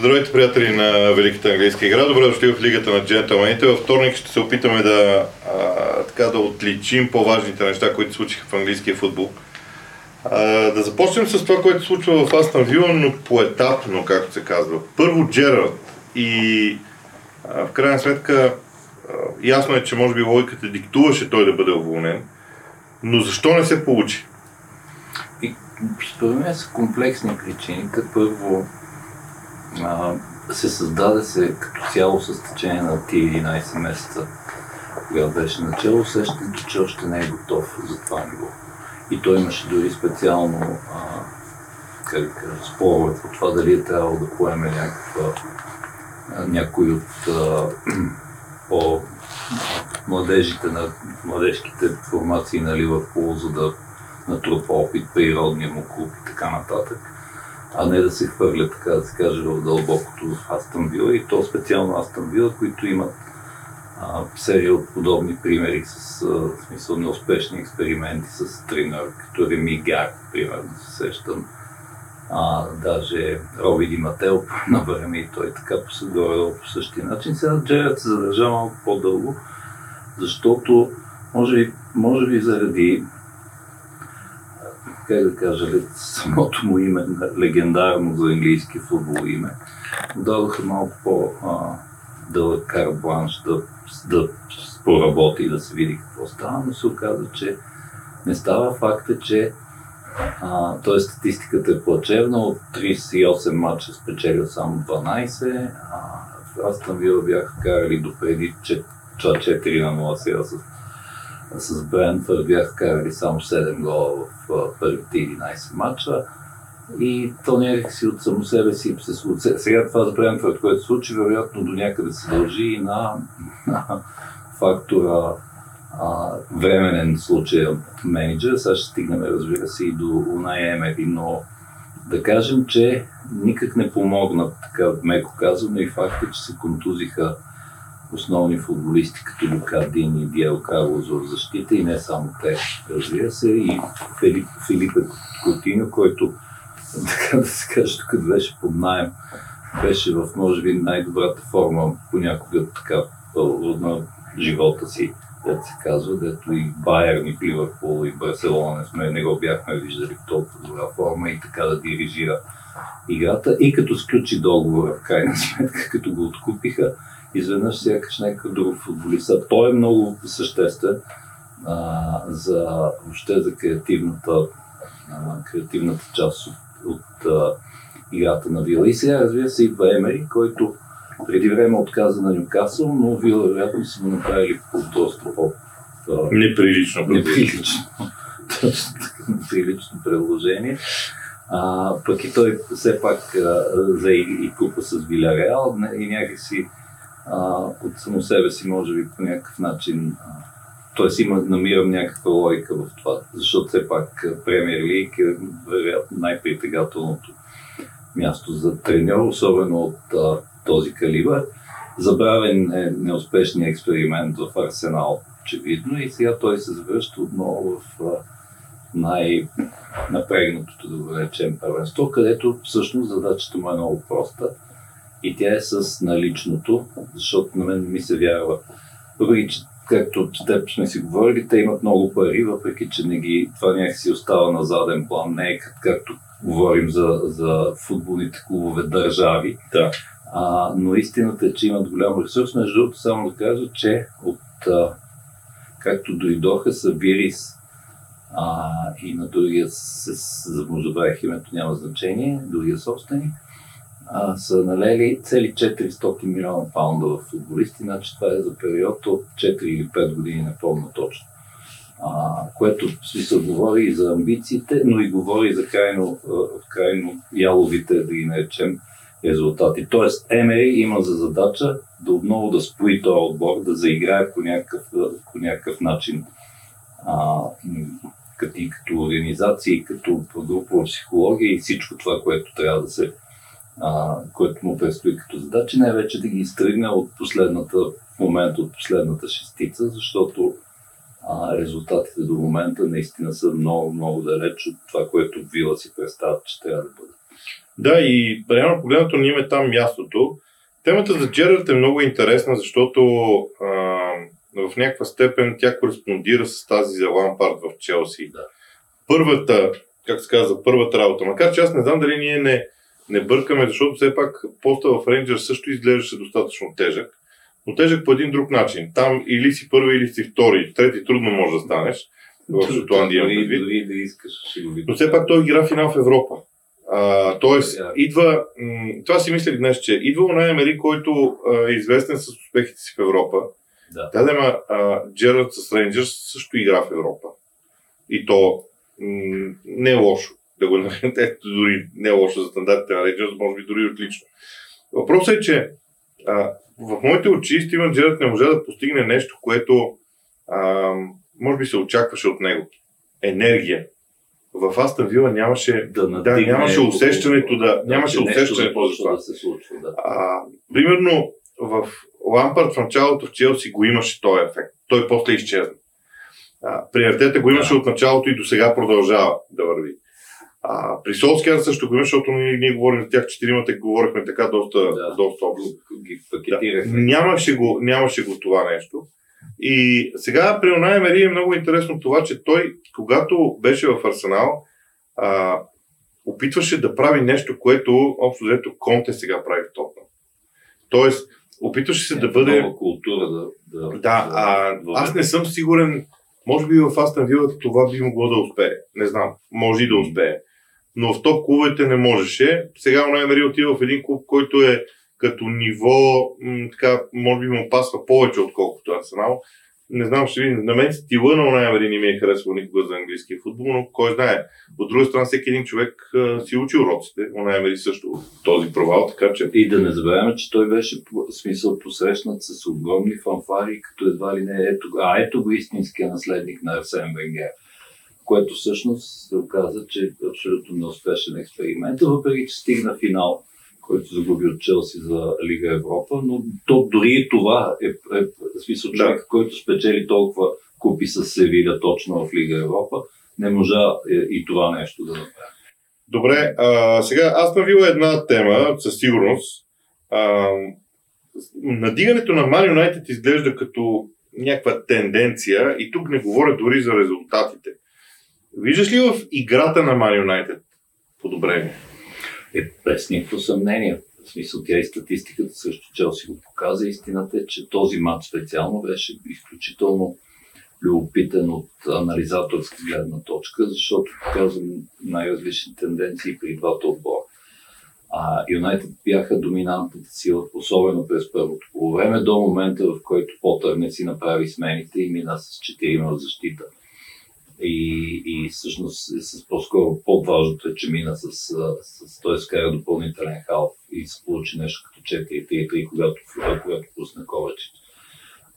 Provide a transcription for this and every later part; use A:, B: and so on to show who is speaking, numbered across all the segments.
A: Здравейте, приятели на Великата английска игра. Добре дошли в Лигата на джентълмените. Във вторник ще се опитаме да, а, така, да отличим по-важните неща, които случиха в английския футбол. А, да започнем с това, което случва в Астан Вила, но поетапно, както се казва. Първо Джерард и а, в крайна сметка а, ясно е, че може би логиката диктуваше той да бъде уволнен, но защо не се получи?
B: И, според мен са комплексни причини. Като първо а, се създаде се като цяло с течение на тия 11 месеца, когато беше начало, усещането, че още не е готов за това ниво. И той имаше дори специално а, как спорове по това дали е трябвало да поеме някаква, някой от а, по младежите на младежките формации на Ливърпул, за да натрупа опит при родния му клуб и така нататък а не да се хвърля, така да се каже, в дълбокото Астън и то специално Астън които имат а, серия от подобни примери с а, смисъл неуспешни експерименти с тренер, като Реми Гар, примерно се сещам. А, даже Роби Ди Мател на време и той така горе по същия начин. Сега Джеред се задържа малко по-дълго, защото може би, може би заради как да кажа, самото му име, легендарно за английски футбол име, дадоха малко по-дълъг кар бланш да, да поработи и да се види какво става, но се оказа, че не става факта, че т.е. статистиката е плачевна, от 38 матча спечелил само 12, а в Астан Вила бяха карали допреди 4 на 0 сега с с Брентфорд бяха карали само 7 гола в първите 11 матча. И то някакси от само себе си се случи. Сега това за Брентфорд, което се случи, вероятно до някъде се дължи и на, на фактора а, временен случай менеджер. Сега ще стигнем, разбира се, и до Унай Емери, но да кажем, че никак не помогна, така меко казано, и факта, че се контузиха основни футболисти, като Люка Дин и Диел Карлос в защита и не само те, разбира се, и Филип, Филипе Котино, който, така да се каже, тук беше под найем, беше в, може би, най-добрата форма понякога така на живота си, дето се казва, дето и Байерн, и Ливърпул, и Барселона сме, не го бяхме виждали в толкова добра форма и така да дирижира играта. И като сключи договора, в крайна сметка, като го откупиха, изведнъж сякаш някакъв друг футболист. Той е много съществен а, за въобще за креативната, а, креативната част от, от а, играта на Вила. И сега разбира се и Емери, който преди време отказа на Нюкасъл, но Вила вероятно са му направили по доста по
A: неприлично.
B: Неприлично. неприлично предложение. А, пък и той все пак взе и, и купа с Виляреал и някакси а, от само себе си, може би по някакъв начин. Тоест има, намирам някаква логика в това, защото все пак Премьер Лиг е вероятно най-притегателното място за треньор, особено от а, този калибър. Забравен е неуспешният експеримент в Арсенал, очевидно, и сега той се завръща отново в а, най-напрегнатото, да го речем, първенство, където всъщност задачата му е много проста – и тя е с наличното, защото на мен ми се вярва. Въпреки, че както с теб сме си говорили, те имат много пари, въпреки че не ги, това някакси остава на заден план. Не е както говорим за, за футболните клубове държави.
A: Да.
B: А, но истината е, че имат голям ресурс. Между другото, само да кажа, че от а, както дойдоха са Вирис а, и на другия, се, забравих името, няма значение, другия собственик, а, са налели цели 400 милиона паунда в футболисти, значи това е за период от 4 или 5 години, не помня точно. А, което смисъл говори и за амбициите, но и говори за крайно, крайно яловите, да ги наречем, резултати. Тоест, Емери има за задача да отново да спои този отбор, да заиграе по някакъв, по някакъв начин а, като, като организация, като групова психология и всичко това, което трябва да се а, което му предстои като задача, най-вече да ги изтръгне от последната, в момента от последната шестица, защото а, резултатите до момента наистина са много, много далеч от това, което Вила си представят, че трябва да бъде.
A: Да, и реално погледнато ние имаме там мястото. Темата за Джерард е много интересна, защото а, в някаква степен тя кореспондира с тази за Лампард в Челси.
B: Да.
A: Първата, как се казва, първата работа. Макар че аз не знам дали ние не, не бъркаме, защото все пак поста в Рейнджер също изглеждаше достатъчно тежък. Но тежък по един друг начин. Там или си първи, или си втори. Трети трудно може да станеш. В Шотландия.
B: Дори, дори да искаш.
A: Но все пак той игра финал в Европа. А, тоест,
B: Да.
A: идва, м- това си мислех днес, че идва Унай Емери, който а, е известен с успехите си в Европа.
B: Да.
A: Да, да, ма, Джерард с Рейнджърс също игра в Европа. И то м- не е лошо. Да го наречем, ето дори не е лошо за стандартите на Рейнджърс, може би дори отлично. Въпросът е, че а, в моите очи Стивен Джерард не можа да постигне нещо, което а, може би се очакваше от него. Енергия. В Астън Вила нямаше
B: Да,
A: да, нямаше усещането да, нямаше усещането за това.
B: да се случва. Да.
A: А, примерно в Лампард в началото в Челси го имаше този ефект. Той после изчезна. А, при Артета го имаше
B: Да.
A: от началото и до сега продължава да върви. А, при Солскияр също го защото ние, ние говорим за тях четиримата, говорихме така доста,
B: Да.
A: доста общо.
B: Ги
A: Да. Нямаше, го, нямаше го това нещо. И сега при Онай Емери е много интересно това, че той, когато беше в Арсенал, а, опитваше да прави нещо, което общо взето Конте сега прави в Тотнам. Тоест, опитваше се да
B: Някаква
A: бъде...
B: култура да, да,
A: Да, а,
B: да
A: аз не съм сигурен, може би в Астан Вила това би могло да успее. Не знам, може и да успее. Но в топ клубовете не можеше. Сега Емери отива в един клуб, който е като ниво, м- така, може би му пасва повече, отколкото Арсенал. Не знам, ще видим. На мен стила на Емери не ми е харесвал никога за английския футбол, но кой знае. От друга страна, всеки един човек а, си учи уроците. Емери също този провал, така че
B: И да не забравяме, че той беше в смисъл посрещнат с огромни фанфари, като едва ли не ето, а ето го истинския наследник на Арсен Венгер. Което всъщност се оказа, че е абсолютно неуспешен експеримент, въпреки че стигна финал, който загуби от Челси за Лига Европа, но то дори и това е, е в смисъл човек, който спечели толкова купи с Севиля точно в Лига Европа, не можа е, и това нещо да направи.
A: Добре, а, сега аз навила една тема, със сигурност. А, надигането на Man United изглежда като някаква тенденция и тук не говоря дори за резултатите. Виждаш ли в играта на Man United подобрение?
B: Е, без никакво съмнение. В смисъл, тя и статистиката също Челси го показа. Истината е, че този матч специално беше изключително любопитен от анализаторска гледна точка, защото показва най-различни тенденции при двата отбора. А Юнайтед бяха доминантната сила, особено през първото полувреме, до момента, в който Потър не си направи смените и мина с 4 в защита. И, и всъщност е с по-скоро по-важното е, че мина с, с, с т.е. скара допълнителен халф и се получи нещо като 4-3-3, когато, когато пусна Ковачич.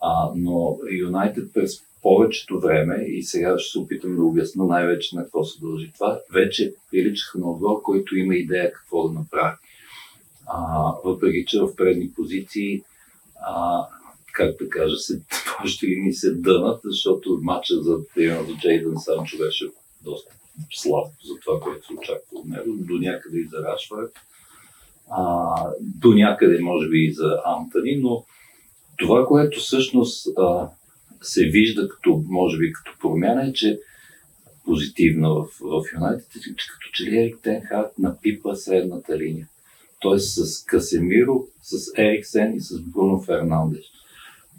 B: А, но Юнайтед през повечето време, и сега ще се опитам да обясна най-вече на какво се дължи това, вече приличаха на отбор, който има идея какво да направи. А, въпреки, че в предни позиции а, как да кажа, се, ли ни се дънат, защото матча за, примерно, за Джейдън Санчо беше доста слаб за това, което се очаква от него. До някъде и за Рашфорд, до някъде може би и за Антони, но това, което всъщност а, се вижда като, може би, като промяна е, че позитивно в, в Юнайтед, че като че ли Ерик Тенхак напипа средната линия. Тоест с Касемиро, с Ериксен и с Бруно Фернандеш.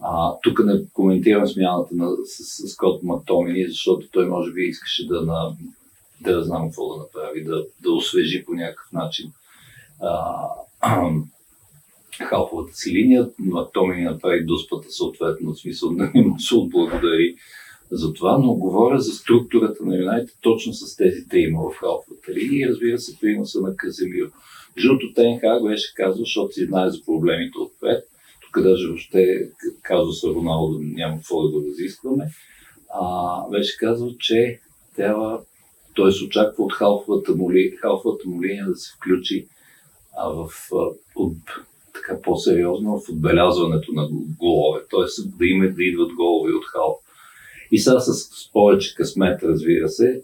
B: А, тук не коментирам смяната на, с, с Скот Мактомини, защото той може би искаше да, на, да знам какво да направи, да, да освежи по някакъв начин а, халфовата си линия. Мактомини направи дуспата съответно, в смисъл да не му се отблагодари за това, но говоря за структурата на Юнайтед точно с тези трима в халфовата линия и разбира се приноса на Каземиро. Жълто Тенхаг беше казал, защото си знае за проблемите отпред. Даже въобще казва се Роналдо, няма какво да го разискваме. А, беше казал, че трябва, се очаква от халфовата му, ли, халфовата му линия да се включи а, в, от, така по-сериозно в отбелязването на голове, т.е. да има да идват голове от халф. И сега с повече късмет, разбира се,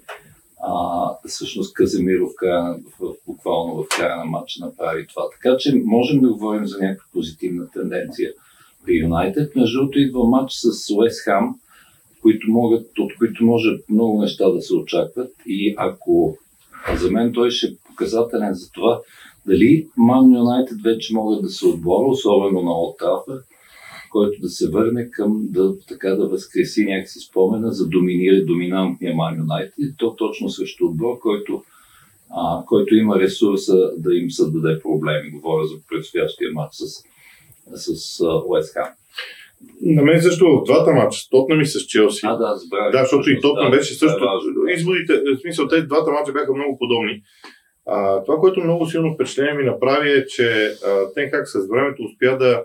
B: А, всъщност Каземиро в края, в, буквално в края на матча направи това. Така че можем да говорим за някаква позитивна тенденция при Юнайтед. Между другото идва матч с Уест Хам, които могат, от които може много неща да се очакват и ако за мен той ще е показателен за това дали Ман Юнайтед вече могат да се отбора, особено на Олд който да се върне към да, така да възкреси някакси спомена за доминира доминантния Ман Юнайтед то точно също отбор, който, а, който има ресурса да им създаде проблеми. Говоря за предстоящия матч с, с Уест Хам.
A: На мен също в двата матча, Тотнам и с Челси.
B: А, да, забравя.
A: Да, защото и Тотнам да, беше също. Да, Изводите, в смисъл, тези двата матча бяха много подобни. А, това, което много силно впечатление ми направи е, че Тенхак с времето успя да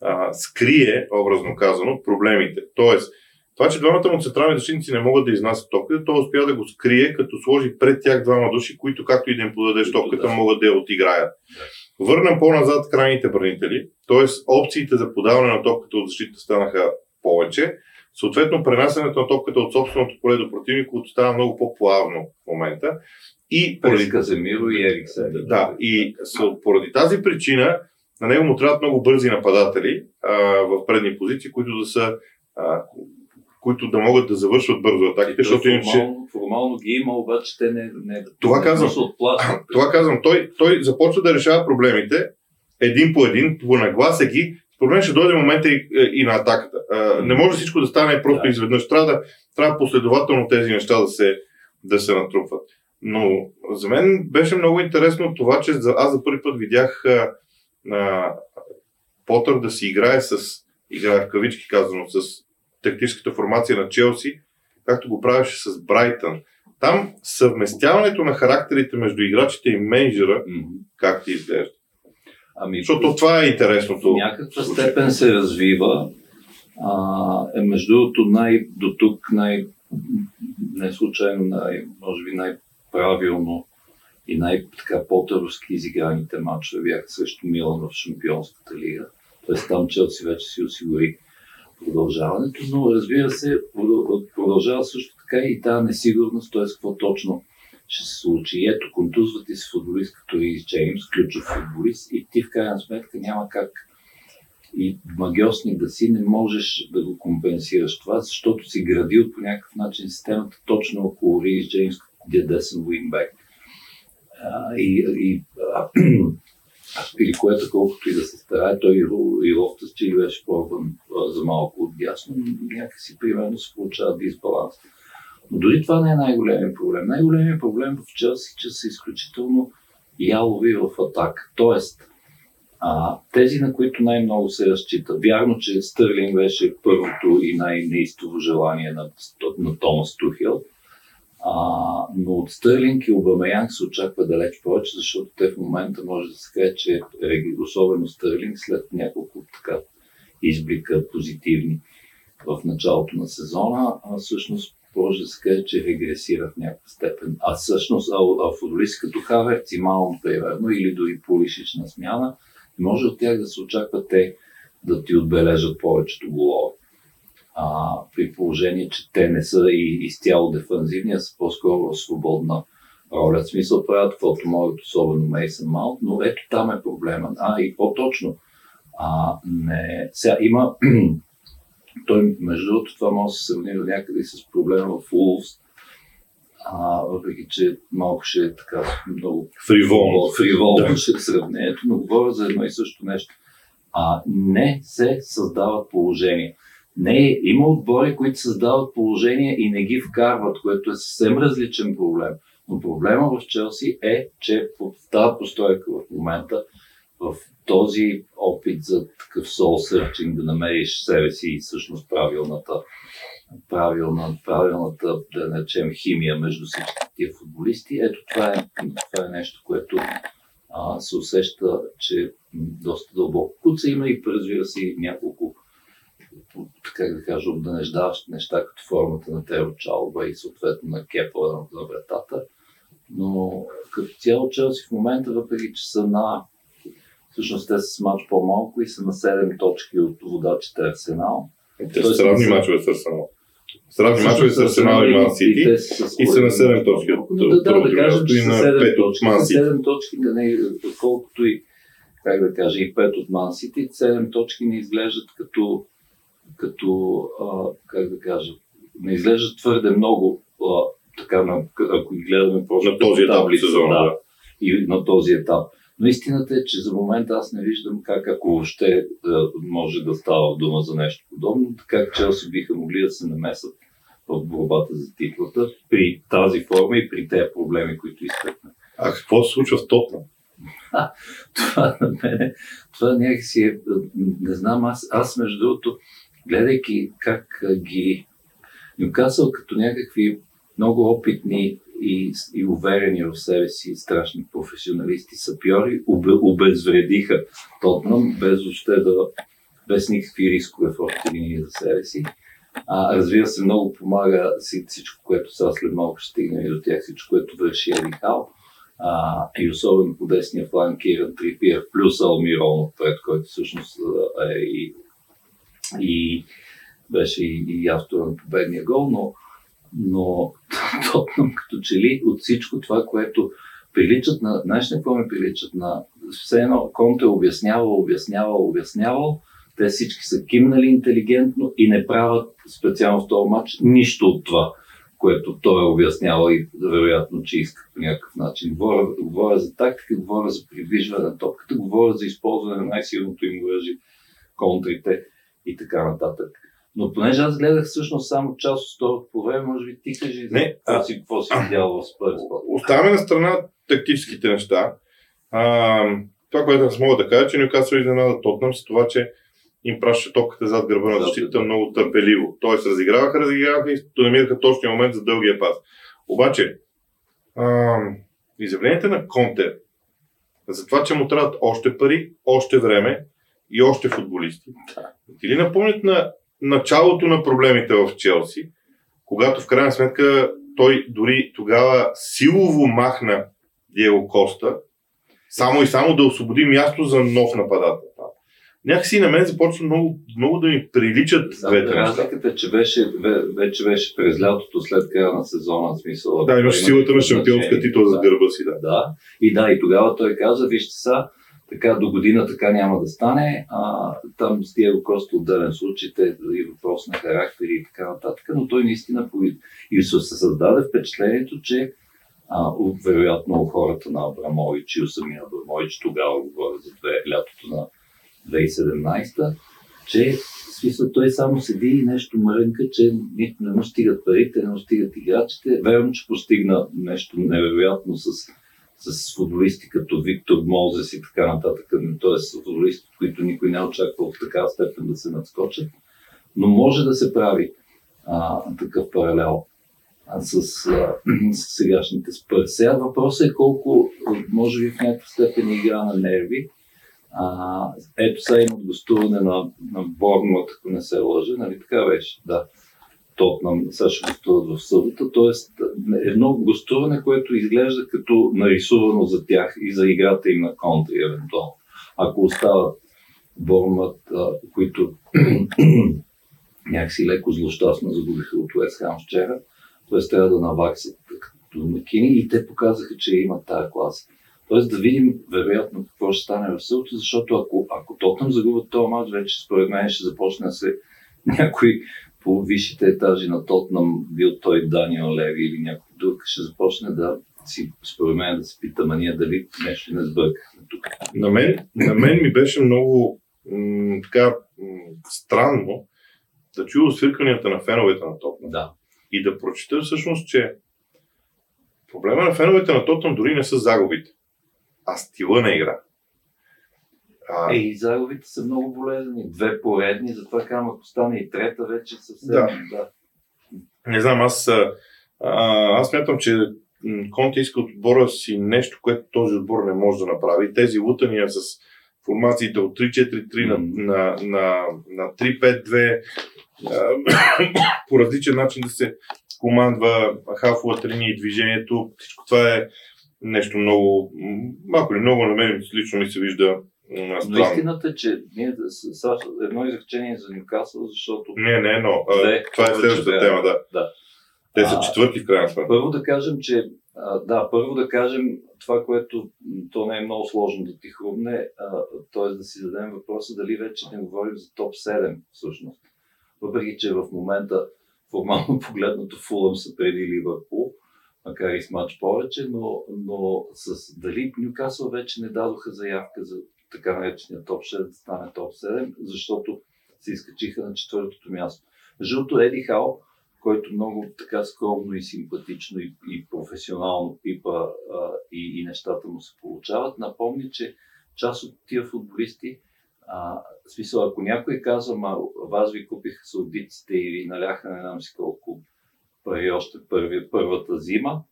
A: а, скрие, образно казано, проблемите. Тоест, това, че двамата му централни защитници не могат да изнасят топката, той успя да го скрие, като сложи пред тях двама души, които както и да им подадеш топката, да. могат да я отиграят. Върна по-назад крайните бранители, т.е. опциите за подаване на топката от защита станаха повече. Съответно, пренасенето на топката от собственото поле до противника става много по-плавно в момента.
B: И поради... Каземиро и Ериксен.
A: Да, и поради тази причина на него му трябват много бързи нападатели а, в предни позиции, които да са а, които да могат да завършват бързо атаките,
B: защото формално, иначе... Формално ги има, обаче те не, не,
A: това казвам, Това казвам. Той, той започва да решава проблемите един по един, по нагласа ги. Проблем ще дойде момента и, и на атаката. А, не може всичко да стане просто да. изведнъж. Трябва, да, трябва последователно тези неща да се, да се натрупват. Но за мен беше много интересно това, че аз за първи път видях а, Потър да си играе с, играе в кавички казано, с тактическата формация на Челси, както го правеше с Брайтън. Там съвместяването на характерите между играчите и менеджера, mm-hmm. как ти изглежда? Ами, Защото това е интересното.
B: В някаква степен се развива. А, е между другото най, до тук най, не случайно, най, може би най-правилно и най-така по-търски изиграните матчове бяха срещу Милан в Шампионската лига. Тоест там Челси вече си осигури продължаването, но разбира се, продължава също така и тази несигурност, т.е. какво точно ще се случи. И ето, контузват и с футболист като Рис Джеймс, ключов футболист, и ти в крайна сметка няма как и магиосник да си, не можеш да го компенсираш това, защото си градил по някакъв начин системата точно около Рис Джеймс, где десен уинбек. И, и или което колкото и да се старае, той и лофта че беше пробван за малко от дясно, някакси примерно се получава дисбаланс. Но дори това не е най-големият проблем. Най-големият проблем в Челси, че са изключително ялови в атака. Тоест, а, тези, на които най-много се разчита. Вярно, че Стърлинг беше първото и най-неистово желание на, на Томас Тухел, а, но от Стърлинг и Обамеянг се очаква далеч повече, защото те в момента може да се каже, че особено Стърлинг след няколко така изблика позитивни в началото на сезона, а всъщност може да се каже, че регресира в някаква степен. А всъщност, а, футболисти като Хаверц и Маун, примерно, или дори полишична смяна, може от тях да се очаква те да ти отбележат повечето голове а, при положение, че те не са и изцяло дефанзивни, а са по-скоро свободна роля. В смисъл правят каквото могат, особено Мейсън Маунт, но ето там е проблема. А, и по-точно. А, не, сега има той, между другото, това може да се сравни до някъде и с проблема в Улвс, а, въпреки че малко ще е така много
A: фриволно,
B: фриволно да. ще е сравнението, но говоря за едно и също нещо. А, не се създава положение. Не, има отбори, които създават положение и не ги вкарват, което е съвсем различен проблем. Но проблема в Челси е, че тази постройка в момента, в този опит за такъв soul searching, да намериш себе си и всъщност правилната, правилна, правилната, да наречем, химия между всички тия футболисти, ето това е, това е нещо, което а, се усеща, че доста дълбоко куца има и разбира се няколко как да кажа, обнадеждаващи неща, като формата на Тео Чалба и съответно на Кепа на вратата. Но като цяло Челси в момента, въпреки че са на всъщност те са с матч по-малко и са на 7 точки от водачите Арсенал.
A: Те са равни мачове с Арсенал. Здравни мачове с Арсенал и Ман Сити и са на 7 точки от
B: да, да, да кажем, че
A: на 5 от Ман Сити.
B: 7 точки, да не, колкото и как да кажа, и 5 от Ман Сити, 7 точки не изглеждат като, като а, как да кажа, не изглеждат твърде много, а, така, на, ако ги гледаме просто
A: на този етап таблица, сезона, да,
B: и на този етап. Но истината е, че за момента аз не виждам как, ако въобще може да става дума за нещо подобно, така Челси биха могли да се намесат в борбата за титлата при тази форма и при тези проблеми, които изтъкнат.
A: А какво се случва в Тотнам?
B: това на мене, това някакси е, не знам, аз, аз между другото, гледайки как ги Нюкасъл като някакви много опитни и, и уверени в себе си страшни професионалисти, сапьори, обе, обезвредиха Тотнам, без въобще да, без никакви рискове в общи линии за себе си. А, разбира се, много помага всичко, което сега след малко ще стигне до тях, всичко, което върши Еди Хал. А, и особено по десния фланг Киран Трипиер, плюс Алмирон пред който всъщност е и, и беше и, и автора на победния гол, но, но Тотнам като че ли от всичко това, което приличат на, знаеш на какво ми приличат? На все едно Конте обяснявал, обяснявал, обяснявал, те всички са кимнали интелигентно и не правят специално в този матч нищо от това, което той е обяснявал и вероятно, че иска по някакъв начин. Говоря, говоря за тактика, говоря за придвижване на топката, говоря за използване на най-силното им оръжие, контрите и така нататък. Но понеже аз гледах всъщност само част от второто по време, може би ти кажи
A: не,
B: какво, си, какво си видял в Спърс.
A: Оставяме на страна тактическите неща. А, това, което аз мога да кажа, че Нюкасъл изненада Тотнам с това, че им праща топката зад гърба на защитата да. много търпеливо. Тоест разиграваха, разиграваха и намираха точния момент за дългия пас. Обаче, а, изявленията на Конте за това, че му трябват още пари, още време и още футболисти. Ти ли напомнят на началото на проблемите в Челси, когато в крайна сметка той дори тогава силово махна Диего Коста, само и само да освободи място за нов нападател. Някакси на мен започва много, много да ми приличат
B: да, двете Разликата е, че беше, вече беше през лятото след края на сезона, смисъл.
A: Да, имаш силата на шампионска титла да, за гърба си, да.
B: Да, и да, и тогава той каза, вижте са, така до година така няма да стане. А, там с Диего Коста отделен случай, те и въпрос на характери и така нататък, но той наистина и се създаде впечатлението, че а, вероятно хората на Абрамович и самия Абрамович, тогава говоря за две, лятото на 2017, че смисъл, той само седи и нещо мрънка, че не му стигат парите, не му стигат играчите. Верно, че постигна нещо невероятно с с футболисти като Виктор Мозес и така нататък, т.е. футболисти, които никой не е очаквал в такава степен да се надскочат. Но може да се прави а, такъв паралел а, с, а, с сегашните спър. Сега въпросът е колко, може би в някаква степен игра на нерви. А, ето сега имат гостуване на, на Борнмут, ако не се лъжа, нали така беше? Да. Тотнам сега ще гостуват в събота. Тоест едно гостуване, което изглежда като нарисувано за тях и за играта им на контри, евентуално. Ако остават Бормът, които някакси леко злощастно загубиха от Уест Хам вчера, т.е. трябва да наваксат като макини и те показаха, че имат тази класа. Тоест да видим вероятно какво ще стане в събота, защото ако, ако Тотнам загубят този матч, вече според мен ще започне да се някой по висшите етажи на Тотнам, бил той Даниел Леви или някой друг, ще започне да си, според мен, да се пита, а ние дали нещо не сбъркахме тук.
A: На мен, на мен ми беше много м- така м- странно да чуя свирканията на феновете на Тотнам.
B: Да.
A: И да прочета всъщност, че проблема на феновете на Тотнам дори не са загубите, а стила на игра.
B: А... Е, и загубите са много болезнени. Две поредни, затова казвам, ако стане и трета, вече съвсем.
A: Да. да. Не знам, аз, а, аз мятам, че Конте иска от отбора си нещо, което този отбор не може да направи. Тези лутания с формациите от 3-4-3 mm. на, на, на, на 3-5-2 по различен начин да се командва хафовата линия и движението. Всичко това е нещо много, малко или много на мен лично ми се вижда
B: Но истината е, че ние, са, едно изречение за Нюкасъл, защото...
A: Не, не, но две, това е следващата тема, да.
B: да.
A: Те са четвърти в крайна сметка.
B: Първо да кажем, че да, първо да кажем това, което то не е много сложно да ти хрумне, т.е. да си зададем въпроса дали вече не говорим за топ 7 всъщност. Въпреки, че в момента формално погледнато Фулъм са преди Ливърпул, макар и с матч повече, но, но с дали Нюкасъл вече не дадоха заявка за така наречения топ 6 да стане топ 7, защото се изкачиха на четвъртото място. Жълто Еди Хао, който много така скромно и симпатично и, и професионално пипа а, и, и нещата му се получават, напомни, че част от тия футболисти а, смисъл, ако някой казва, ма вас ви купиха саудитите и ви наляха не знам си колко пари още първи, първата зима,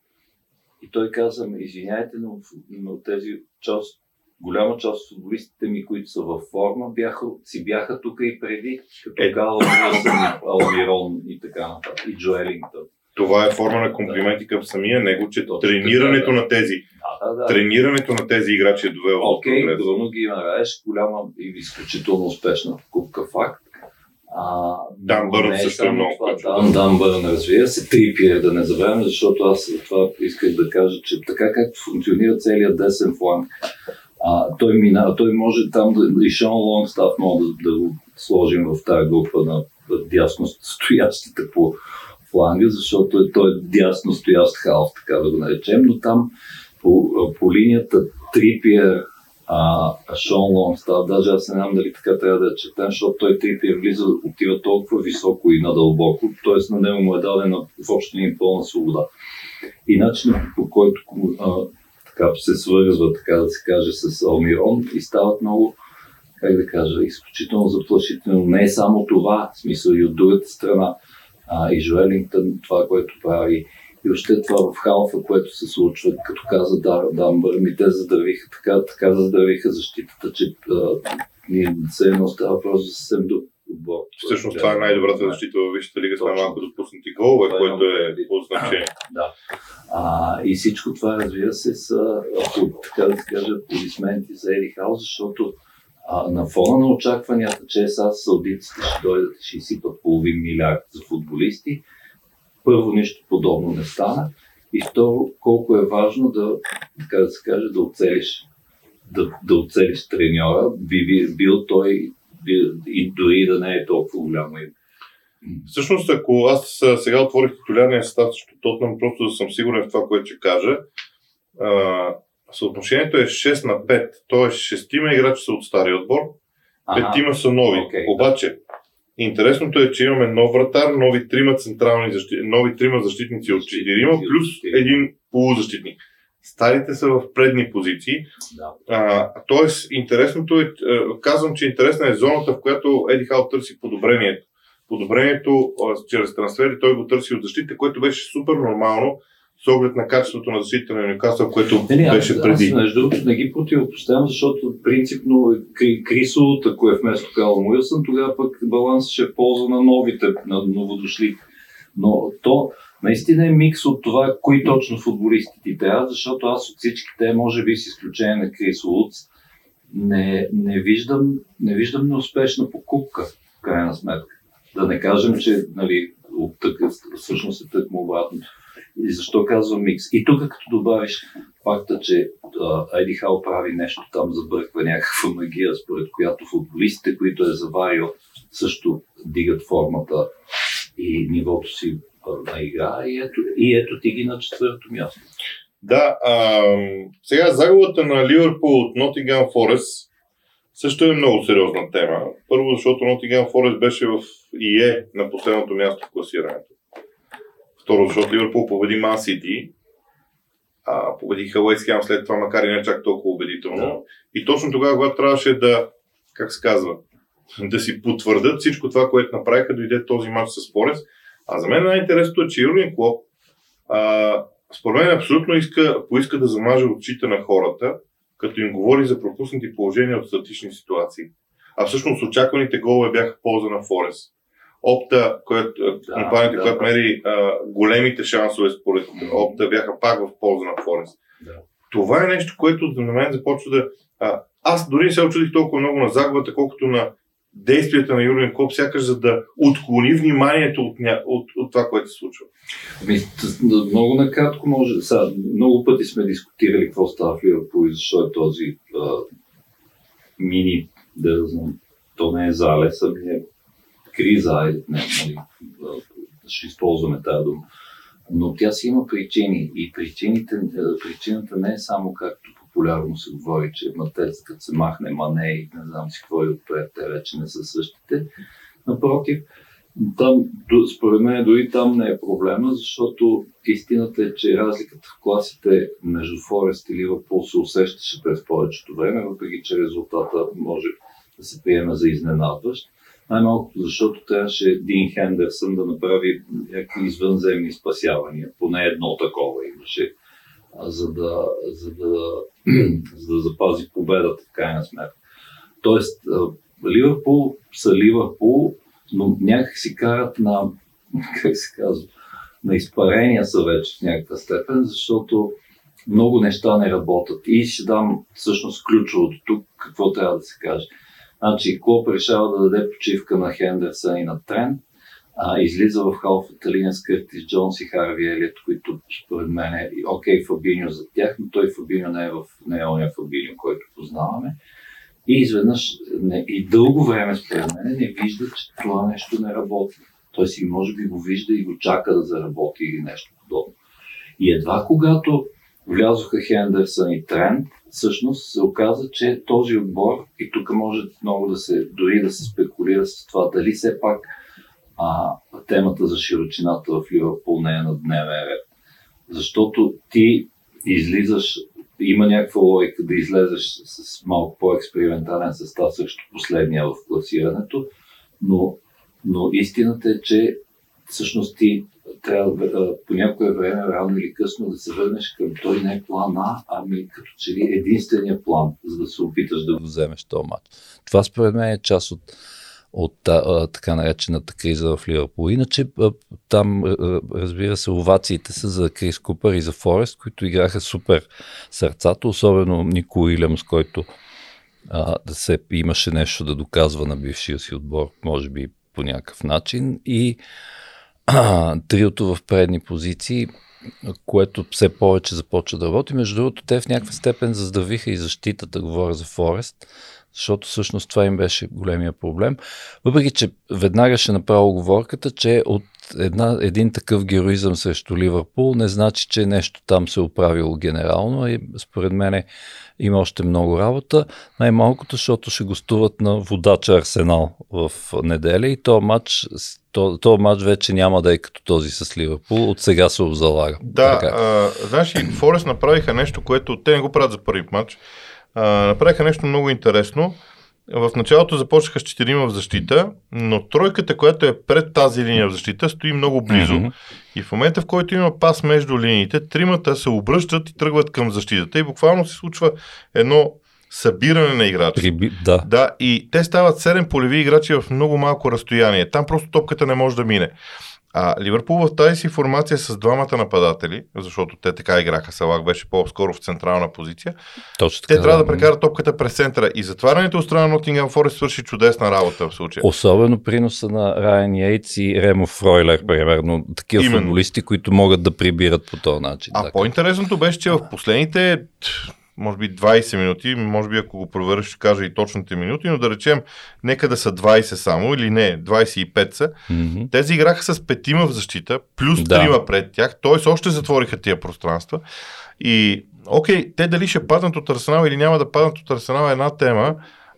B: и той каза, извиняйте, но, но тези част, голяма част от футболистите ми, които са във форма, бяха, си бяха тук и преди, като е. Гал, Алмирон и така нататък, и Джоелингтън.
A: Това е форма на комплименти към самия него, че Точно тренирането така, да. на тези да, да, да. тренирането на тези играчи е довело
B: Окей, okay, трудно ги нараеш, голяма и изключително успешна купка факт.
A: А, Дан Бърн е също е много това,
B: Дан, Дан Бърн, разбира се, Трипиер да не забравяме, защото аз това исках да кажа, че така както функционира целият десен фланг, а, той, мина, той може там да, и Шон Лонгстаф мога да, да го сложим в тази група на дясно стоящите по фланга, защото е, той е дясно стоящ халф, така да го наречем, но там по, по линията Трипиер, а, Шон Лонгстаф, даже аз не знам дали така трябва да четем, защото той Трипиер влиза, отива толкова високо и надълбоко, т.е. на него му е дадена в общи пълна свобода. И начинът по който така се свързва, така да се каже, с Алмирон и стават много, как да кажа, изключително заплашително. Не е само това, в смисъл и от другата страна. А, и Жуелингтън, това, което прави, и още това в халфа, което се случва, като каза да, Дамбър, ми те задравиха така, така задравиха защитата, че а, ние се едно става въпрос за съвсем друг отбор.
A: Всъщност това е най-добрата защита във Висшата лига с най-малко допуснати голове, е което е по значение.
B: Да. А, и всичко това, разбира се, са, така да се каже, аплодисменти за Еди Хаус, защото а, на фона на очакванията, че сега саудитците ще дойдат и ще изсипат половин милиард за футболисти, първо нищо подобно не стана. И второ, колко е важно да, така да се каже, да оцелиш, да, да оцелиш треньора, би бил той и дори да не е толкова голямо име.
A: Всъщност, ако аз сега отворих титулярния състав защото Тотнам, просто да съм сигурен в това, което ще кажа, а, съотношението е 6 на 5, т.е. 6 играчи са от стария отбор, 5 са нови. Okay, Обаче, да. интересното е, че имаме нов вратар, нови трима централни защит... нови трима защитници от 4, плюс един полузащитник. Старите са в предни позиции. Да. А, тоест, интересното е, казвам, че интересна е зоната, в която Еди Хал търси подобрението подобрението чрез трансфери той го търси от защита, което беше супер нормално с оглед на качеството на защита на Нюкасъл, което не, не, беше аз, преди. Аз,
B: между другото, не ги противопоставям, защото принципно Крисо, ако е вместо Кал Уилсън, тогава пък баланс ще е полза на новите, на новодошли. Но то наистина е микс от това, кои точно футболисти ти трябва, защото аз от всичките, може би с изключение на Крис Луц, не, не, виждам, не виждам неуспешна покупка, в крайна сметка. Да не кажем, че нали, от такъв, всъщност е тъкмо обратно. И защо казвам микс? И тук като добавиш факта, че Еди Хал прави нещо там, забърква някаква магия, според която футболистите, които е заварил, също дигат формата и нивото си на игра и ето, и ето ти ги на четвърто място.
A: Да, а, сега загубата на Ливърпул от Нотингам Форест също е много сериозна тема. Първо, защото Nottingham Форест беше в ИЕ на последното място в класирането. Второ, защото Ливърпул победи Ман Сити, а победиха Хем след това, макар и не чак толкова убедително. Да. И точно тогава, когато трябваше да, как се казва, да си потвърдят всичко това, което направиха, дойде този матч с Форест. А за мен най-интересното е, че Юрген Клоп, а, според мен абсолютно иска, поиска да замаже очите на хората като им говори за пропуснати положения от статични ситуации. А всъщност очакваните голове бяха в полза на Форест. Опта, която, да, компанията, да, която да. мери а, големите шансове според Опта, бяха пак в полза на Форест. Да. Това е нещо, което за мен започва да... А, аз дори не се очудих толкова много на загубата, колкото на действията на Юрген Клоп, сякаш за да отклони вниманието от, ня... от, от това, което се случва.
B: Ами, много накратко може. Сега, много пъти сме дискутирали какво става в Ливърпул и защо е този а, мини, да знам, то не е залез, ами е криза, е, не, нали, ще използваме тази дума. Но тя си има причини и причините, причината не е само както популярно се говори, че матец, като се махне мане и не знам си какво и отпред, те вече не са същите. Напротив, там, според мен дори там не е проблема, защото истината е, че разликата в класите между Форест и Ливърпул се усещаше през повечето време, въпреки че резултата може да се приеме за изненадващ. Най-малкото, защото трябваше Дин Хендерсън да направи някакви извънземни спасявания. Поне едно такова имаше, за да, за да, за да запази победата в крайна сметка. Тоест, Ливърпул са Ливърпул, но някак си карат на, как се казва, на изпарения са вече в някаква степен, защото много неща не работят. И ще дам всъщност ключовото тук, какво трябва да се каже. Значи, Клоп решава да даде почивка на Хендерсън и на Трент, а, излиза в халфата линия с Къртис Джонс и Харви Елиот, които според мен е окей Фабиньо за тях, но той Фабиньо не е в не е ония Фабиньо, който познаваме. И изведнъж не, и дълго време според мен не вижда, че това нещо не работи. Той си може би го вижда и го чака да заработи или нещо подобно. И едва когато влязоха Хендерсън и Трент, всъщност се оказа, че този отбор, и тук може много да се, дори да се спекулира с това, дали все пак а, темата за широчината в Ливърпул не е на дневен ред. Защото ти излизаш, има някаква логика да излезеш с малко по-експериментален състав срещу последния в класирането, но, но истината е, че всъщност ти трябва по някое време, рано или късно, да се върнеш към той не е план А, ами като че ли единствения план, за да се опиташ да вземеш този матч. Това според мен е част от от а, така наречената криза в Ливърпул. Иначе а, там, разбира се, овациите са за Крис Купър и за Форест, които играха супер сърцата, особено Нико Уилямс, който а, да се имаше нещо да доказва на бившия си отбор, може би по някакъв начин. И а, триото в предни позиции, което все повече започва да работи. Между другото, те в някаква степен заздравиха и защитата, говоря за Форест, защото всъщност това им беше големия проблем. Въпреки, че веднага ще направя оговорката, че от една, един такъв героизъм срещу Ливърпул не значи, че нещо там се е оправило генерално и според мен има още много работа. Най-малкото, защото ще гостуват на водача Арсенал в неделя и то матч, то, то матч вече няма да е като този с Ливърпул. От сега се обзалага.
A: Да, а, знаеш, Форест направиха нещо, което те не го правят за първи матч а, направиха нещо много интересно. В началото започнаха с четирима в защита, но тройката, която е пред тази линия в защита, стои много близо. Mm-hmm. И в момента, в който има пас между линиите, тримата се обръщат и тръгват към защитата. И буквално се случва едно събиране на играчи.
B: Приби... Да.
A: да. И те стават 7 полеви играчи в много малко разстояние. Там просто топката не може да мине. А Ливърпул в тази си формация с двамата нападатели, защото те така играха, Салах беше по-скоро в централна позиция,
B: Точно
A: така, те трябва да, да прекарат топката през центъра и затварянето от страна на Нотингъм Форест свърши чудесна работа в случая.
B: Особено приноса на Райан Йейтс и Ремо Фройлер, примерно, такива Именно. футболисти, които могат да прибират по този начин.
A: А така. по-интересното беше, че в последните може би 20 минути, може би ако го проверя ще кажа и точните минути, но да речем, нека да са 20 само или не, 25 са. Mm-hmm. Тези играха с петима в защита, плюс да. трима пред тях, т.е. още затвориха тия пространства. И, окей, те дали ще паднат от Арсенал или няма да паднат от Арсенал е една тема,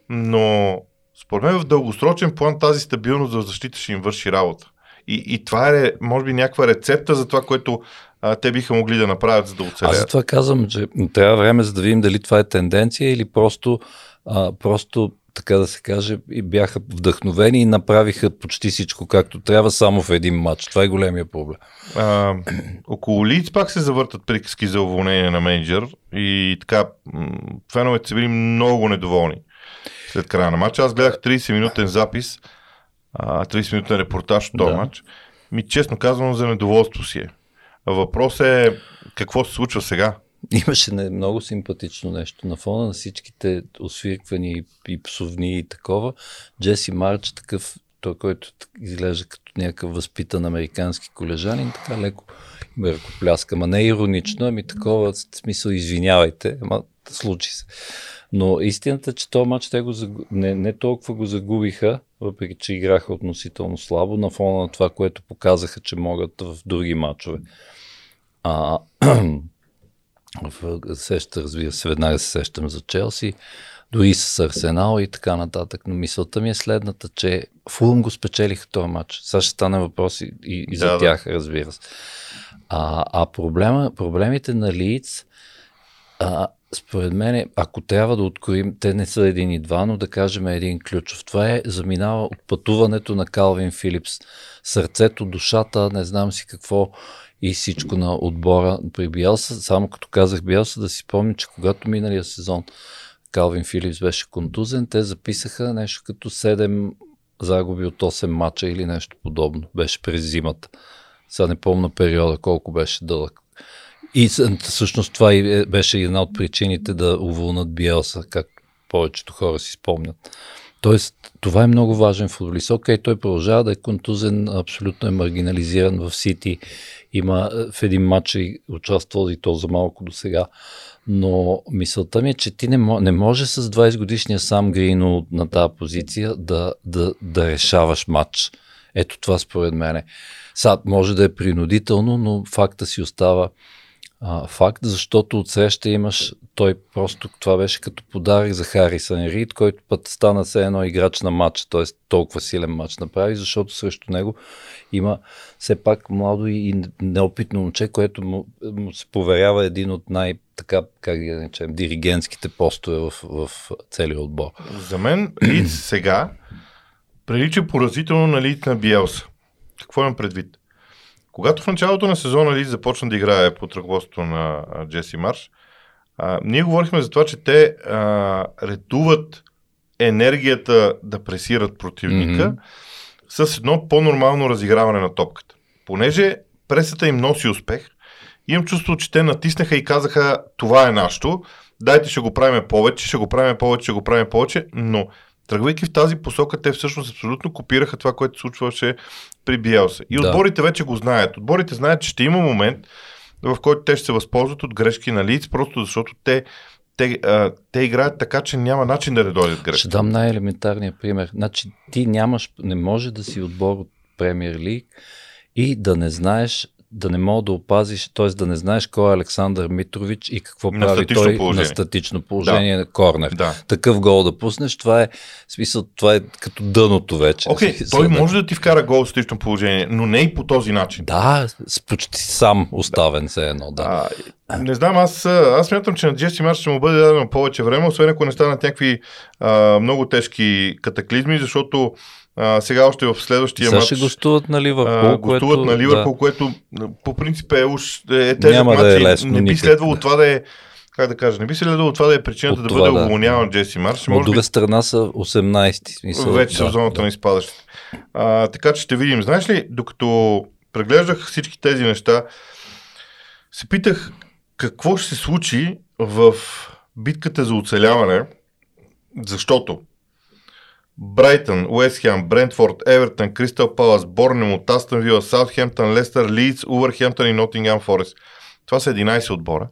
A: но според мен в дългосрочен план тази стабилност в защита ще им върши работа. И, и това е, може би, някаква рецепта за това, което а, те биха могли да направят, за да оцелят.
B: Аз затова казвам, че трябва време за да видим дали това е тенденция или просто, а, просто така да се каже, и бяха вдъхновени и направиха почти всичко както трябва, само в един матч. Това е големия проблем.
A: А, около Лиц пак се завъртат приказки за уволнение на менеджер и така феновете са били много недоволни след края на матча. Аз гледах 30-минутен запис, 30-минутен репортаж от този да. матч. Ми честно казвам за недоволство си е. Въпрос е какво се случва сега.
B: имаше много симпатично нещо. На фона на всичките освирквани и псовни и такова, Джеси Марч, такъв, той, който изглежда като някакъв възпитан американски колежанин, така леко ме ръкопляска. Ма не е иронично, ами такова смисъл, извинявайте, ама случи се. Но истината, че този матч те го не, не толкова го загубиха, въпреки че играха относително слабо, на фона на това, което показаха, че могат в други матчове. А, сеща, разбира се, веднага се сещам за Челси, дори с Арсенал и така нататък. Но мисълта ми е следната, че Фулм го спечелиха този матч. Сега ще стане въпрос и, и, и за да, тях, разбира се. А, а проблема, проблемите на Лиц, а, според мен, ако трябва да откроим, те не са един и два, но да кажем един ключов. Това е заминава от пътуването на Калвин Филипс. Сърцето, душата, не знам си какво и всичко на отбора при Биелса. Само като казах Биелса, да си помня, че когато миналия сезон Калвин Филипс беше контузен, те записаха нещо като 7 загуби от 8 мача или нещо подобно. Беше през зимата. Сега не помня периода колко беше дълъг. И всъщност това и беше една от причините да уволнат Биелса, как повечето хора си спомнят. Тоест, това е много важен футболист. Окей, той продължава да е контузен, абсолютно е маргинализиран в Сити. Има е, в един матч и участвал и то за малко до сега. Но мисълта ми е, че ти не, не може с 20 годишния сам Грино на тази позиция да, да, да решаваш матч. Ето това според мен. Сега може да е принудително, но факта си остава а, факт, защото от среща имаш, той просто това беше като подарък за Харисън Рид, който път стана се едно играч на матч, т.е. толкова силен матч направи, защото срещу него има все пак младо и неопитно момче, което му, му се поверява един от най- така, как да наречем, диригентските постове в, в целия отбор.
A: За мен Лиц сега прилича поразително на Лиц на Биелса. Какво имам предвид? Когато в началото на сезона Лиз започна да играе под ръководството на Джеси Марш, а, ние говорихме за това, че те а, редуват енергията да пресират противника mm-hmm. с едно по-нормално разиграване на топката. Понеже пресата им носи успех, имам чувство, че те натиснаха и казаха това е нашето, дайте ще го правим повече, ще го правим повече, ще го правим повече, но Тръгвайки в тази посока, те всъщност абсолютно копираха това, което случваше при Биелса. И да. отборите вече го знаят. Отборите знаят, че ще има момент, в който те ще се възползват от грешки на лиц, просто защото те, те, а, те играят така, че няма начин да не дойдат грешки.
B: Ще дам най-елементарния пример. Значи ти нямаш, не може да си отбор от Премьер Лиг и да не знаеш да не мога да опазиш, т.е. да не знаеш кой е Александър Митрович и какво на прави той положение. на статично положение да. корнер. Да. Такъв гол да пуснеш, това е смисъл, това е като дъното вече.
A: Окей, okay, той да... може да ти вкара гол в статично положение, но не и по този начин.
B: Да, с почти сам оставен се едно, да.
A: А, не знам, аз, аз смятам, че на Джеси Марш ще му бъде дадено повече време, освен ако не станат някакви а, много тежки катаклизми, защото а, сега още в следващия
B: матч. ще гостуват на Ливърпул.
A: гостуват което, на Ливърпул, да. което по принцип е уж е тежък Няма матч. Да е лесно, не би следвало това да е как да кажа, не би следвало това да е причината От да бъде да. уволняван Джеси Марш.
B: От друга страна са 18.
A: Смисъл, вече да, са в зоната да. на изпадащите. А, така че ще видим. Знаеш ли, докато преглеждах всички тези неща, се питах какво ще се случи в битката за оцеляване, защото Брайтън, Уестхем, Брентфорд, Евертън, Кристал Палас, Борнемут, Астън Вила, Саутхемптън, Лестър, Лидс, Увърхемптън и Нотингам Форест. Това са 11 отбора.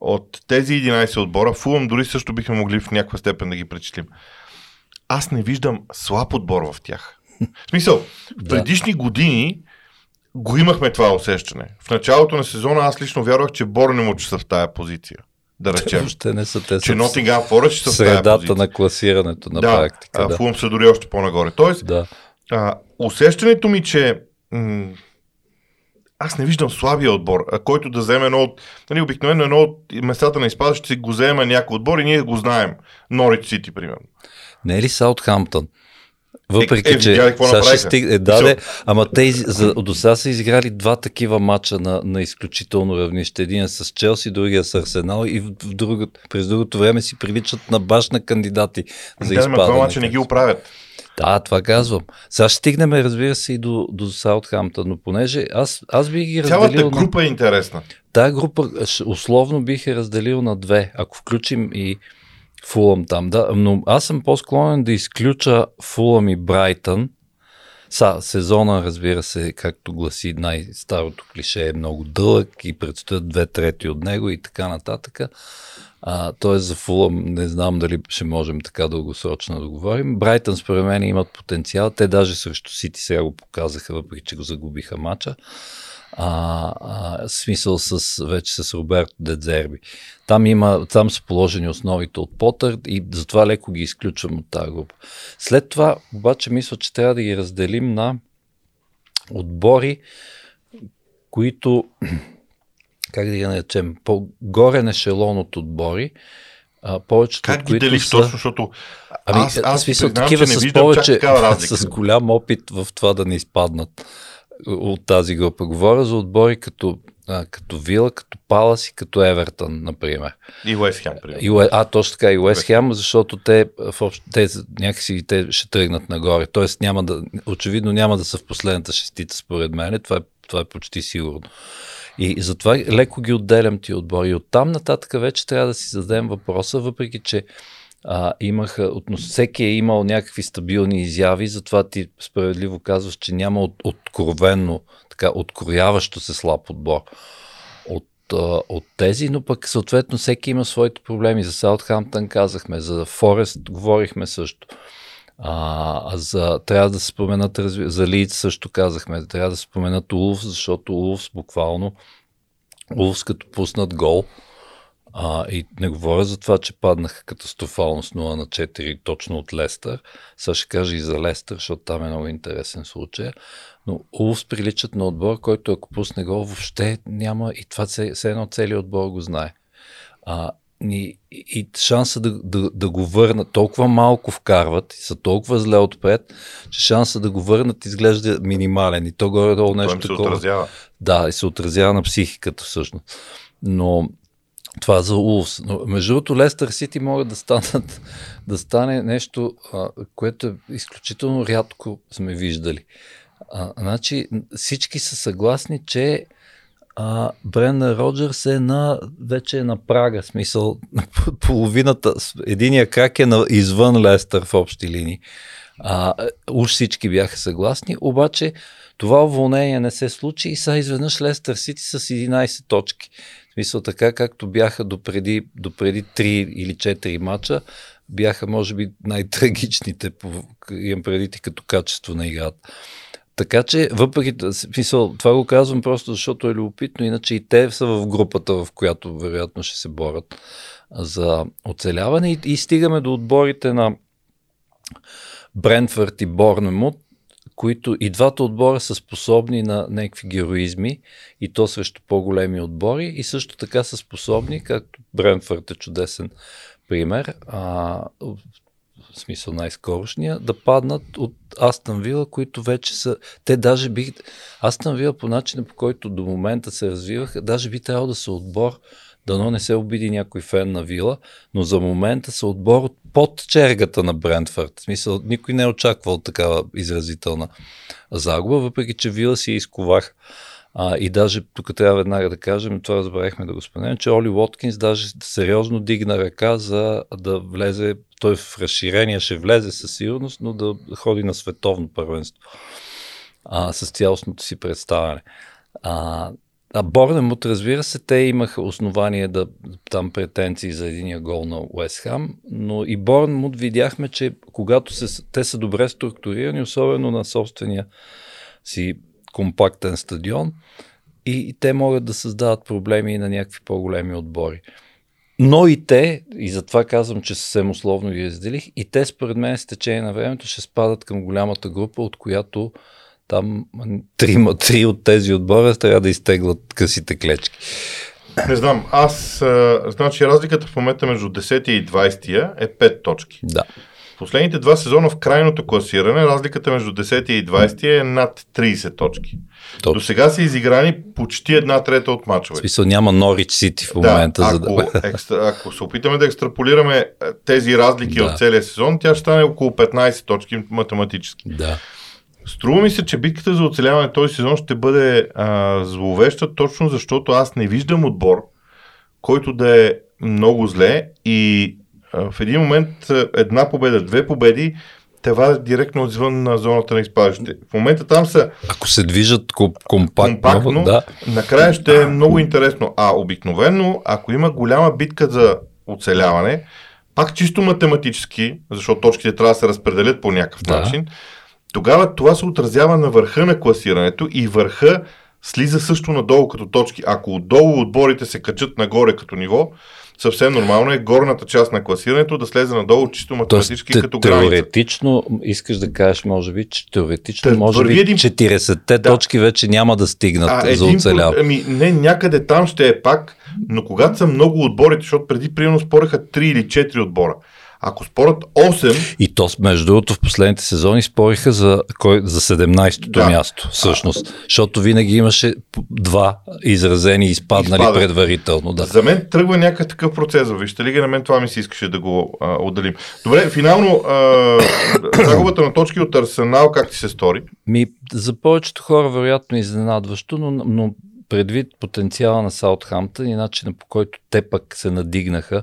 A: От тези 11 отбора, Фулъм дори също бихме могли в някаква степен да ги пречислим. Аз не виждам слаб отбор в тях. В смисъл, в предишни години го имахме това усещане. В началото на сезона аз лично вярвах, че Борнемут ще са в тая позиция да речем.
B: Въобще не са те.
A: Че Форест ще
B: са средата на класирането на
A: да,
B: практика.
A: Да, Фулъм са дори още по-нагоре. Тоест, да. а, усещането ми, че м- аз не виждам слабия отбор, а който да вземе едно от... Нали, обикновено едно от местата на изпадащите го вземе някой отбор и ние го знаем. Норич Сити, примерно.
B: Не е ли Саутхамптън? Въпреки, е, е, че сега ще стиг... е, да, ама те за, до сега са изиграли два такива мача на, на изключително равнище. Един е с Челси, другия с Арсенал и в, в друго, през другото време си приличат на баш на кандидати за да, изпадане.
A: Това мача не ги оправят.
B: Да, това казвам. Сега ще стигнем, разбира се, и до, до Саутхамптън, но понеже аз, аз би ги разделил...
A: Цялата група на... е интересна.
B: Тая група условно бих е разделил на две, ако включим и Фулъм там. Да, но аз съм по-склонен да изключа Фулъм и Брайтън, Са, сезона, разбира се, както гласи най-старото клише, е много дълъг и предстоят две трети от него и така нататък. А, тоест за Фулъм не знам дали ще можем така дългосрочно да говорим. Брайтън според мен имат потенциал. Те даже срещу Сити сега го показаха, въпреки че го загубиха мача. А, а, смисъл с, вече с Роберто Дедзерби. Там, има, там са положени основите от Потър и затова леко ги изключвам от тази група. След това обаче мисля, че трябва да ги разделим на отбори, които как да ги наречем, по-горе на ешелон от отбори, а, повечето
A: как
B: от които
A: делиш
B: са...
A: точно, защото
B: ами, аз, аз, аз смисъл, такива с повече, с голям опит в това да не изпаднат от тази група. Говоря за отбори като, а, като Вила, като Палас и като Евертън, например.
A: И Уест Хем,
B: и, А, точно така, и Уест Хем, защото те, в, те някакси те ще тръгнат нагоре. Тоест няма да, очевидно няма да са в последната шестица, според мен. Това е, това е почти сигурно. И затова леко ги отделям ти отбори. И оттам нататък вече трябва да си зададем въпроса, въпреки че а, имаха, относ, всеки е имал някакви стабилни изяви, затова ти справедливо казваш, че няма от, откровенно, така, открояващо се слаб отбор от, а, от тези, но пък съответно всеки има своите проблеми. За Саутхамптън казахме, за Форест говорихме също. А, за, трябва да се споменат, за Лиц също казахме, трябва да се споменат Улф, защото Улфс буквално, Улфс като пуснат гол, а, и не говоря за това, че паднаха катастрофално с 0 на 4 точно от Лестър. Сега ще кажа и за Лестър, защото там е много интересен случай. Но Улфс приличат на отбор, който ако пусне гол, въобще няма и това все едно целият отбор го знае. А, и, и шанса да, да, да го върнат, толкова малко вкарват и са толкова зле отпред, че шанса да го върнат изглежда минимален. И то горе-долу нещо
A: такова. отразява.
B: Да, и се отразява на психиката всъщност. Но това за Улфс. Но между другото, Лестър Сити могат да станат, да стане нещо, а, което е изключително рядко сме виждали. А, значи, всички са съгласни, че а, Бренда Роджерс е на, вече е на прага, смисъл половината, единия крак е на, извън Лестър в общи линии. А, уж всички бяха съгласни, обаче това уволнение не се случи и сега изведнъж Лестър Сити с 11 точки. Смисъл така, както бяха допреди, допреди 3 или 4 мача, бяха може би най-трагичните, имам преди като качество на играта. Така че, въпреки, смисъл, това го казвам просто защото е любопитно, иначе и те са в групата, в която вероятно ще се борят за оцеляване и, и стигаме до отборите на Брентфорд и Борнемут, които и двата отбора са способни на някакви героизми и то срещу по-големи отбори и също така са способни, както Брентфорд е чудесен пример, а, в смисъл най-скорошния, да паднат от Астан Вила, които вече са... Те даже би... Астан Вила по начина по който до момента се развиваха, даже би трябвало да са отбор, дано не се обиди някой фен на Вила, но за момента са отбор от под чергата на Брентфорд. В смисъл, никой не е очаквал такава изразителна загуба, въпреки че Вила си изковах. А, и даже тук трябва веднага да кажем, това забравихме да го споменем, че Оли Уоткинс даже сериозно дигна ръка за да влезе, той в разширение ще влезе със сигурност, но да ходи на световно първенство а, с цялостното си представяне. А, а Борнемут, разбира се, те имаха основание да там претенции за единия гол на Уест Хам, но и Борнемут видяхме, че когато се, те са добре структурирани, особено на собствения си компактен стадион, и, и те могат да създават проблеми на някакви по-големи отбори. Но и те, и затова казвам, че съвсем условно ги разделих, и те според мен с течение на времето ще спадат към голямата група, от която там три, три от тези отбора трябва да изтеглят късите клечки.
A: Не знам, аз, а, значи разликата в момента между 10 и 20 е 5 точки.
B: Да.
A: последните два сезона в крайното класиране разликата между 10 и 20 е над 30 точки. До сега са изиграни почти една трета от мачове.
B: В смисъл няма Норич Сити в момента.
A: Да,
B: за
A: ако,
B: да...
A: екстра, ако се опитаме да екстраполираме тези разлики
B: Да.
A: от целия сезон, тя ще стане около 15 точки математически.
B: да.
A: Струва ми се, че битката за оцеляване този сезон ще бъде а, зловеща, точно защото аз не виждам отбор, който да е много зле и а, в един момент една победа, две победи те вадят директно извън на зоната на изпадащите. В момента там са
B: Ако се движат ком- компактно,
A: компактно,
B: да,
A: накрая ще е много интересно. А обикновено, ако има голяма битка за оцеляване, пак чисто математически, защото точките трябва да се разпределят по някакъв
B: Да.
A: начин, тогава това се отразява на върха на класирането и върха слиза също надолу като точки. Ако отдолу отборите се качат нагоре като ниво, съвсем нормално е горната част на класирането да слезе надолу чисто
B: Тоест,
A: математически
B: те,
A: като граница.
B: теоретично, искаш да кажеш, може би, че теоретично,
A: Та,
B: може би,
A: един-
B: 40-те
A: Да.
B: точки вече няма да стигнат
A: А,
B: за
A: един, ами, не, някъде там ще е пак, но когато са много отборите, защото преди примерно спореха 3 или 4 отбора. Ако спорят 8,
B: И то, между другото, в последните сезони спориха за, кой, за 17-то
A: Да.
B: място, всъщност. Защото винаги имаше два изразени и изпаднали
A: Изпадат.
B: предварително. Да.
A: за мен тръгва някакъв такъв процес Вижте лига, на мен това ми се искаше да го а, отделим. Добре, финално а, загубата на точки от Арсенал, как ти се стори?
B: Ми, за повечето хора вероятно изненадващо, но, но предвид потенциала на Саутхамптън и начина по който те пък се надигнаха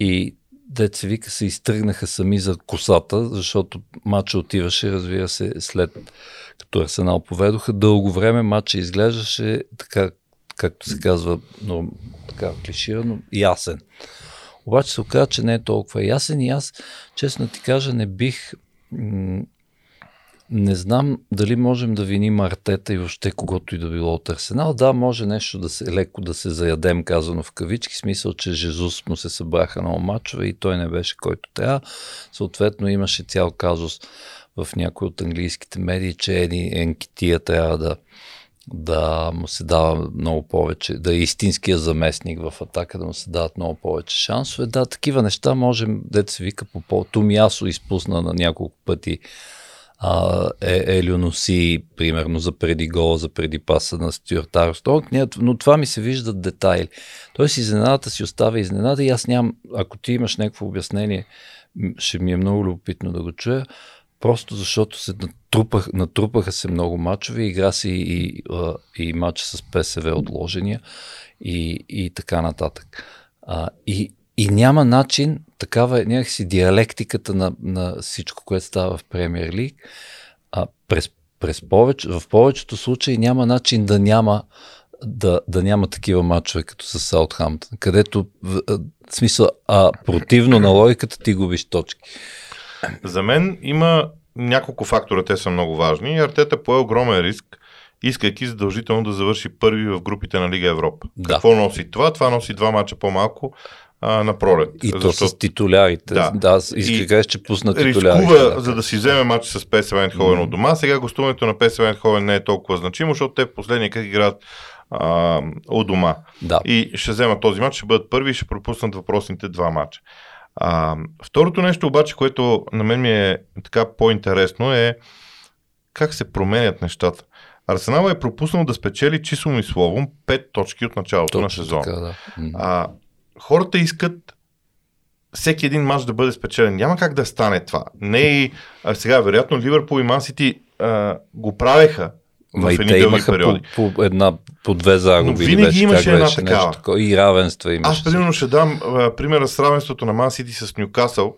B: и деца вика се изтръгнаха сами за косата, защото матча отиваше, разбира се, след като Арсенал поведоха. Дълго време матча изглеждаше така, както се казва, но, така клиширано, ясен. Обаче се оказа, че не е толкова ясен и аз, честно ти кажа, не бих не знам дали можем да виним Артета и въобще когото и да било от Арсенал. Да, може нещо да се, леко да се заядем, казано в кавички, смисъл, че Жезус му се събраха много мачове и той не беше който трябва. Съответно имаше цял казус в някои от английските медии, че Еди Енкития трябва да, да му се дава много повече, да е истинския заместник в атака, да му се дават много повече шансове. Да, такива неща можем, дете се вика по пол. Изпусна на няколко пъти а, е, Елио носи, примерно, за преди гола, за преди паса на Стюарт Армстронг, но това ми се виждат детайли. Тоест изненадата си остава изненада и аз нямам, ако ти имаш някакво обяснение, ще ми е много любопитно да го чуя, просто защото се натрупах, натрупаха се много мачове, игра си и, а, и матч с ПСВ отложения и, и така нататък. А, и, и няма начин, такава е някакси диалектиката на, на всичко, което става в Премьер Лиг. А, през, през повече, в повечето случаи няма начин да няма да, да няма такива матчове като с Саутхамптън, където в, в смисъл, а, противно на логиката ти губиш точки.
A: За мен има няколко фактора, те са много важни. Артета пое огромен риск, искайки задължително да завърши първи в групите на Лига Европа.
B: Да.
A: Какво носи това? Това носи два мача по-малко а, на пролет.
B: И то с титулярите.
A: Да.
B: Да, исках кажеш, че пусна титулярите.
A: рискува,
B: да.
A: за да си вземе матч с ПСВ Eindhoven от дома. Сега гостуването на ПСВ Eindhoven не е толкова значимо, защото те последния кръг играят а, от дома.
B: да.
A: И ще вземат този матч, ще бъдат първи и ще пропуснат въпросните два матча. А, второто нещо обаче, което на мен ми е така по-интересно е как се променят нещата. Арсенал е пропуснал да спечели числено и словом 5 точки от началото на
B: Точно
A: сезона.
B: така, да.
A: А, хората искат всеки един матч да бъде спечелен. Няма как да стане това. Не и а сега, вероятно, Ливърпул и Ман Сити а, го правеха
B: Ма
A: в едни дълги периоди.
B: по, по, една, по две загуби.
A: Но винаги
B: беше,
A: имаше една
B: беше,
A: такава.
B: Нещо такова. И равенства имаше.
A: Аз, примерно, ще дам а, примера с равенството на Ман Сити с Ньюкасъл,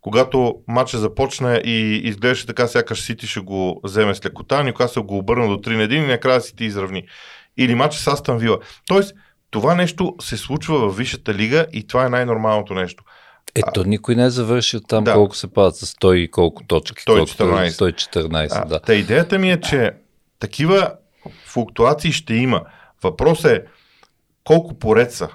A: когато матча започна и изглеждаше така, сякаш Сити ще го вземе с лекота, Ньюкасъл го обърна до 3 на 1 и накрая Сити изравни. Или матча с Астан Вила. Тоест, това нещо се случва в Висшата лига и това е най-нормалното нещо.
B: Ето, никой не е завършил там
A: Да.
B: колко се падат с 100 и колко точки.
A: 114.
B: Колкото- 114,
A: А,
B: да.
A: Та идеята ми е, че такива флуктуации ще има. Въпрос е колко поред са.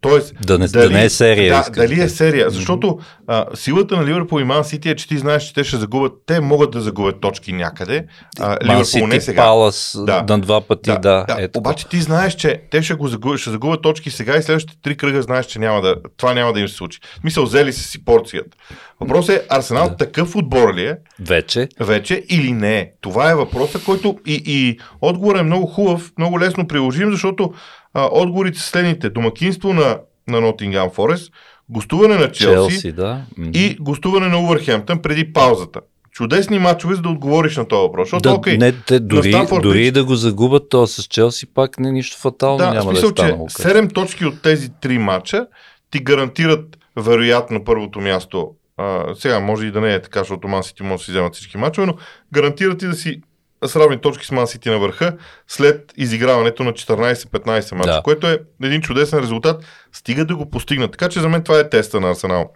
A: Тоест,
B: Да не, да не е серия.
A: Да,
B: искаш
A: дали е
B: да.
A: серия. Защото а, силата на Ливърпул и Ман Сити е, че ти знаеш, че те ще загубят. Те могат да загубят точки някъде. А, Ливърпул не сега.
B: Палас
A: Да.
B: на два пъти, да.
A: да,
B: е така.
A: обаче ти знаеш, че те ще, го загубят, ще загубят точки сега и следващите три кръга знаеш, че няма да, това няма да им се случи. Смисъл, взели са си порцията. Въпросът е Арсенал
C: Да.
A: такъв отбор ли е
C: Вече.
A: вече или не е? Това е въпросът, който и, и отговорът е много хубав, много лесно приложим, защото а, отговорите са следните. Домакинство на, на Nottingham Forest, гостуване на Челси,
C: Челси, да.
A: И гостуване на Увърхемптън преди паузата. Чудесни мачове, за да отговориш на този въпрос. Защото,
C: Да,
A: окей,
C: не, те, дори, дори да го загубят то с Челси, пак не нищо фатално
A: да,
C: няма да е
A: смисъл, че
C: станало.
A: 7 точки от тези 3 мача ти гарантират вероятно първото място. А, сега може и да не е така, защото Ман Сити може да си вземат всички мачове, но гарантират ти да си с равни точки с Ман Сити на върха след изиграването на 14-15 мача,
C: Да.
A: което е един чудесен резултат. Стига да го постигнат. Така че за мен това е теста на Арсенал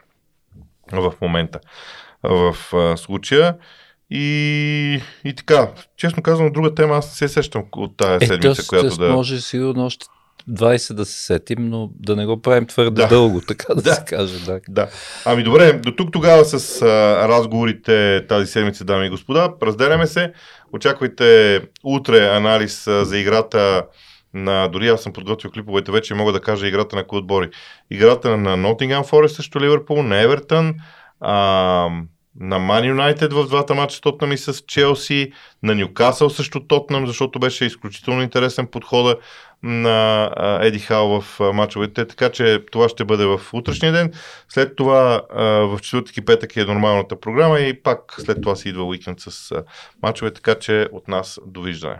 A: в момента. В а, случая. И, и така, честно казвам, друга тема аз не се сещам от тази
C: Е,
A: седмица,
C: то,
A: която да...
C: може сигурно още 20 да се сетим, но да не го правим твърде
A: Да.
C: дълго, така да,
A: Да.
C: се каже. Да.
A: Да. Ами добре, до тук тогава с а, разговорите тази седмица, дами и господа. Разделяме се. Очаквайте утре анализ за играта на... Дори аз съм подготвил клиповете вече мога да кажа играта на кои отбори. Играта на Nottingham Forest срещу Ливърпул, на Евертън, а, на Ман Юнайтед в двата мача с Тотнам и с Челси, на Ньюкасъл срещу Тотнам, защото беше изключително интересен подхода на Еди Хал в мачовете, така че това ще бъде в утрешния ден. След това в четвъртък и петък е нормалната програма и пак след това си идва уикенд с мачове, така че от нас довиждане.